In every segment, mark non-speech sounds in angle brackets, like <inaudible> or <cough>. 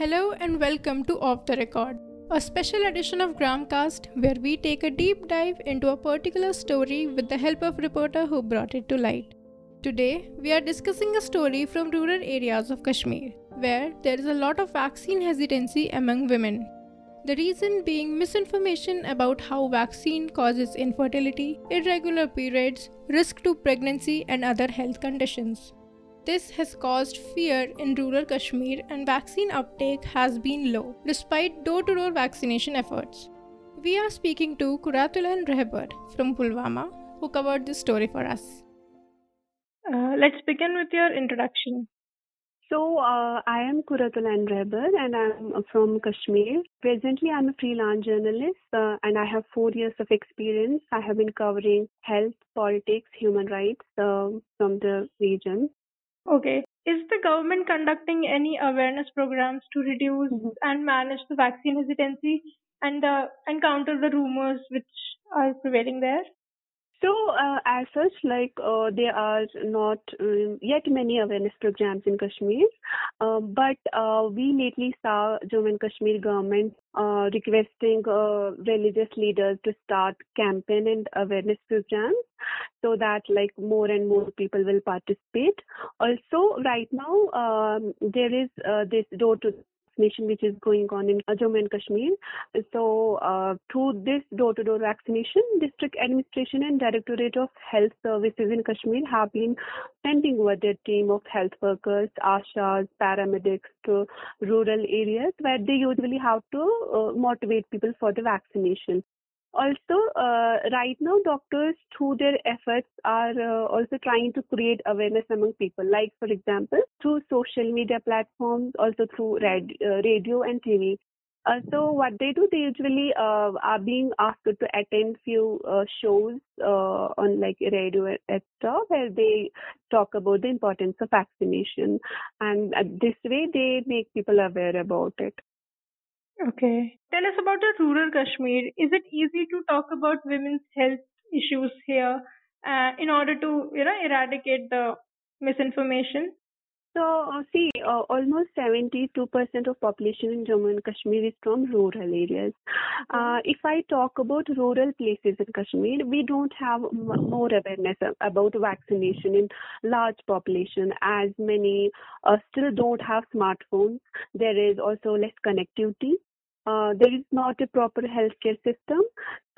Hello and welcome to Off the Record, a special edition of Gramcast where we take a deep dive into a particular story with the help of reporter who brought it to light. Today, we are discussing a story from rural areas of Kashmir where there is a lot of vaccine hesitancy among women. The reason being misinformation about how vaccine causes infertility, irregular periods, risk to pregnancy, and other health conditions. This has caused fear in rural Kashmir and vaccine uptake has been low despite door to door vaccination efforts. We are speaking to Quratulain Rehbar from Pulwama who covered this story for us. Uh, let's begin with your introduction. So, uh, I am Quratulain Rehbar and I'm from Kashmir. Presently, I'm a freelance journalist uh, and I have four years of experience. I have been covering health, politics, human rights uh, from the region. Okay. Is the government conducting any awareness programs to reduce mm-hmm. and manage the vaccine hesitancy and uh, and counter the rumors which are prevailing there? So, uh, as such, like uh, there are not um, yet many awareness programs in Kashmir, uh, but uh, we lately saw Jammu and Kashmir government uh, requesting religious leaders to start campaign and awareness programs so that like more and more people will participate. Also, right now um, there is this door to vaccination which is going on in Jammu and Kashmir. So uh, through this door-to-door vaccination, district administration and Directorate of Health Services in Kashmir have been sending over their team of health workers, ashas, paramedics to rural areas where they usually have to uh, motivate people for the vaccination. Also, uh, right now, doctors, through their efforts, are uh, also trying to create awareness among people. Like, for example, through social media platforms, also through rad- uh, radio and TV. Uh, so what they do, they usually uh, are being asked to attend few uh, shows on like radio stuff where they talk about the importance of vaccination, and this way they make people aware about it. Okay. Tell us about the rural Kashmir. Is it easy to talk about women's health issues here uh, in order to, you know, eradicate the misinformation? So, uh, see, uh, almost 72% of population in Jammu and Kashmir is from rural areas. Uh, if I talk about rural places in Kashmir, we don't have m- more awareness about vaccination in large population as many uh, still don't have smartphones. There is also less connectivity. Uh, there is not a proper healthcare system.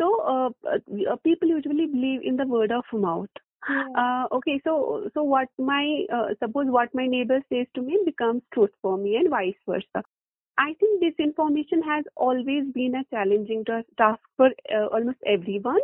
So uh, uh, people usually believe in the word of mouth. Yeah. Uh, okay, so so what my uh, suppose what my neighbor says to me becomes truth for me, and vice versa. I think this information has always been a challenging task for uh, almost everyone,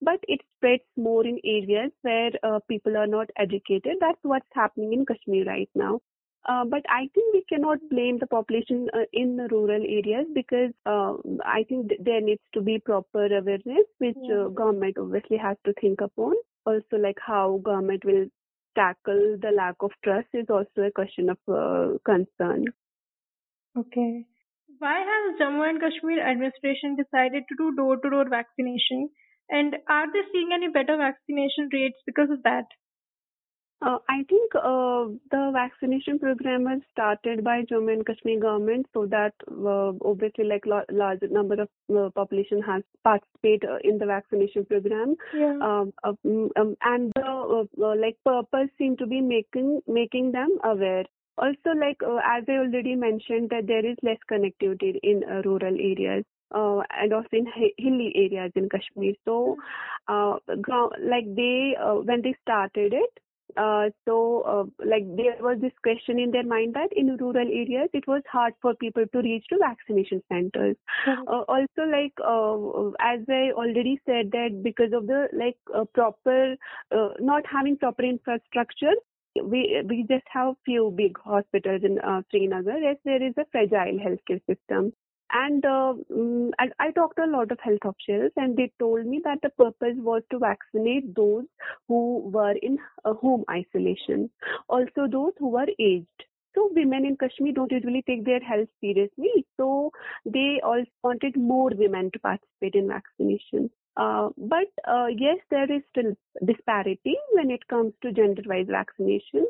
but it spreads more in areas where uh, people are not educated. That's what's happening in Kashmir right now. Uh, but I think we cannot blame the population uh, in the rural areas because uh, I think th- there needs to be proper awareness, which yeah. Uh, government obviously has to think upon. Also, like how government will tackle the lack of trust is also a question of uh, concern. Okay. Why has Jammu and Kashmir administration decided to do door-to-door vaccination? And are they seeing any better vaccination rates because of that? Uh, I think uh, the vaccination program was started by Jammu and Kashmir government so that uh, obviously like lo- large number of uh, population has participated uh, in the vaccination program. Yeah. Um, um, um, and the uh, like purpose seem to be making making them aware. Also, like as I already mentioned, that there is less connectivity in rural areas. Uh, and also in hilly areas in Kashmir. So, uh, like they, uh, when they started it, uh, so, uh, like there was this question in their mind that in rural areas it was hard for people to reach to vaccination centers. Mm-hmm. Uh, also, like uh, as I already said that because of the like uh, proper not having proper infrastructure, we we just have few big hospitals in uh, Srinagar. Yes, there is a fragile healthcare system. And uh, mm, I, I talked to a lot of health officials, and they told me that the purpose was to vaccinate those who were in uh, home isolation, also those who were aged. So women in Kashmir don't usually take their health seriously. So they also wanted more women to participate in vaccination. Uh, but uh, yes, there is still disparity when it comes to gender-wise vaccination.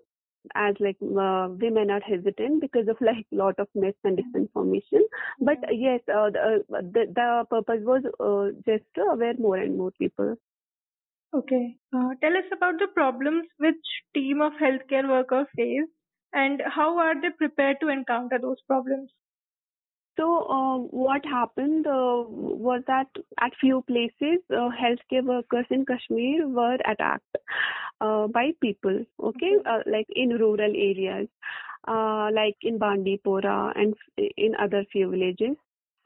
As like uh, women are hesitant because of like <laughs> lot of myths and disinformation. But yes, uh, the, uh, the, the purpose was uh, just to aware more and more people. Okay. Uh, tell us about the problems which team of healthcare workers face and how are they prepared to encounter those problems? So um, what happened uh, was that at few places, uh, healthcare workers in Kashmir were attacked uh, by people. Okay, uh, like in rural areas, uh, like in Bandipora and in other few villages.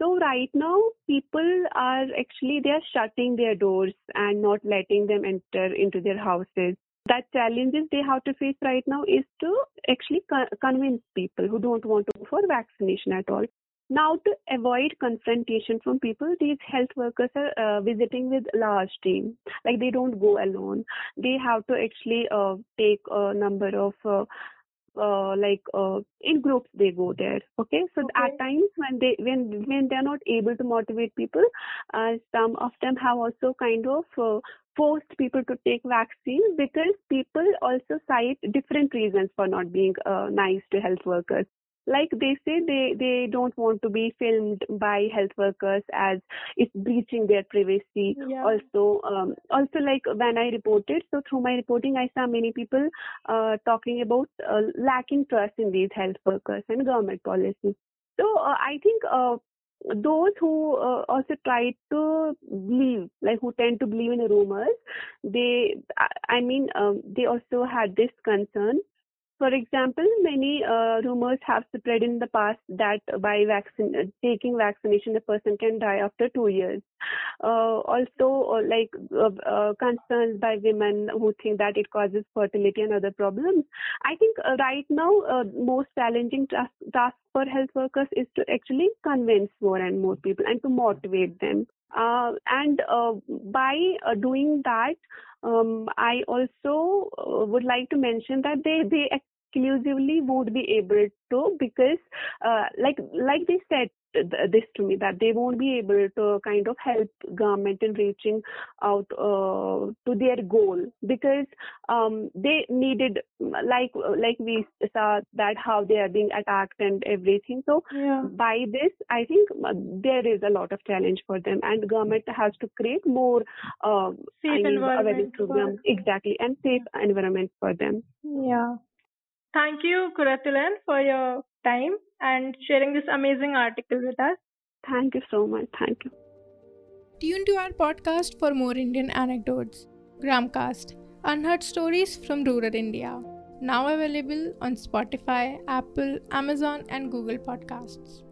So right now, people are actually they are shutting their doors and not letting them enter into their houses that challenges they have to face right now is to actually co- convince people who don't want to go for vaccination at all. Now, to avoid confrontation from people, these health workers are uh, visiting with large team. Like they don't go alone. They have to actually uh, take a number of uh, uh, like uh, in groups they go there okay so okay. at times when they when when they're not able to motivate people uh, some of them have also kind of uh, forced people to take vaccines because people also cite different reasons for not being uh, nice to health workers like they say they they don't want to be filmed by health workers as it's breaching their privacy yeah. also um, also like when i reported so through my reporting i saw many people uh, talking about uh, lacking trust in these health workers and government policies so uh, i think uh, those who uh, also try to believe like who tend to believe in rumors they i mean um, they also had this concern for example, many uh, rumors have spread in the past that by vaccine, uh, taking vaccination, the person can die after two years. Uh, also, uh, like uh, uh, concerns by women who think that it causes fertility and other problems. I think right now, most challenging task, task for health workers is to actually convince more and more people and to motivate them. And uh, by uh, doing that, um, I also uh, would like to mention that they they exclusively would be able to because uh, like like they said this to me that they won't be able to kind of help government in reaching out uh, to their goal. Because um, they needed like like we saw that how they are being attacked and everything. So yeah. by this i think uh, there is a lot of challenge for them. And government has to create more uh, safe I mean, awareness programs exactly. And safe environment for them. Yeah. Thank you, Quratulain, for your time and sharing this amazing article with us. Thank you so much. Thank you. Tune to our podcast for more Indian anecdotes. Gramcast, unheard stories from rural India. Now available on Spotify, Apple, Amazon, and Google Podcasts.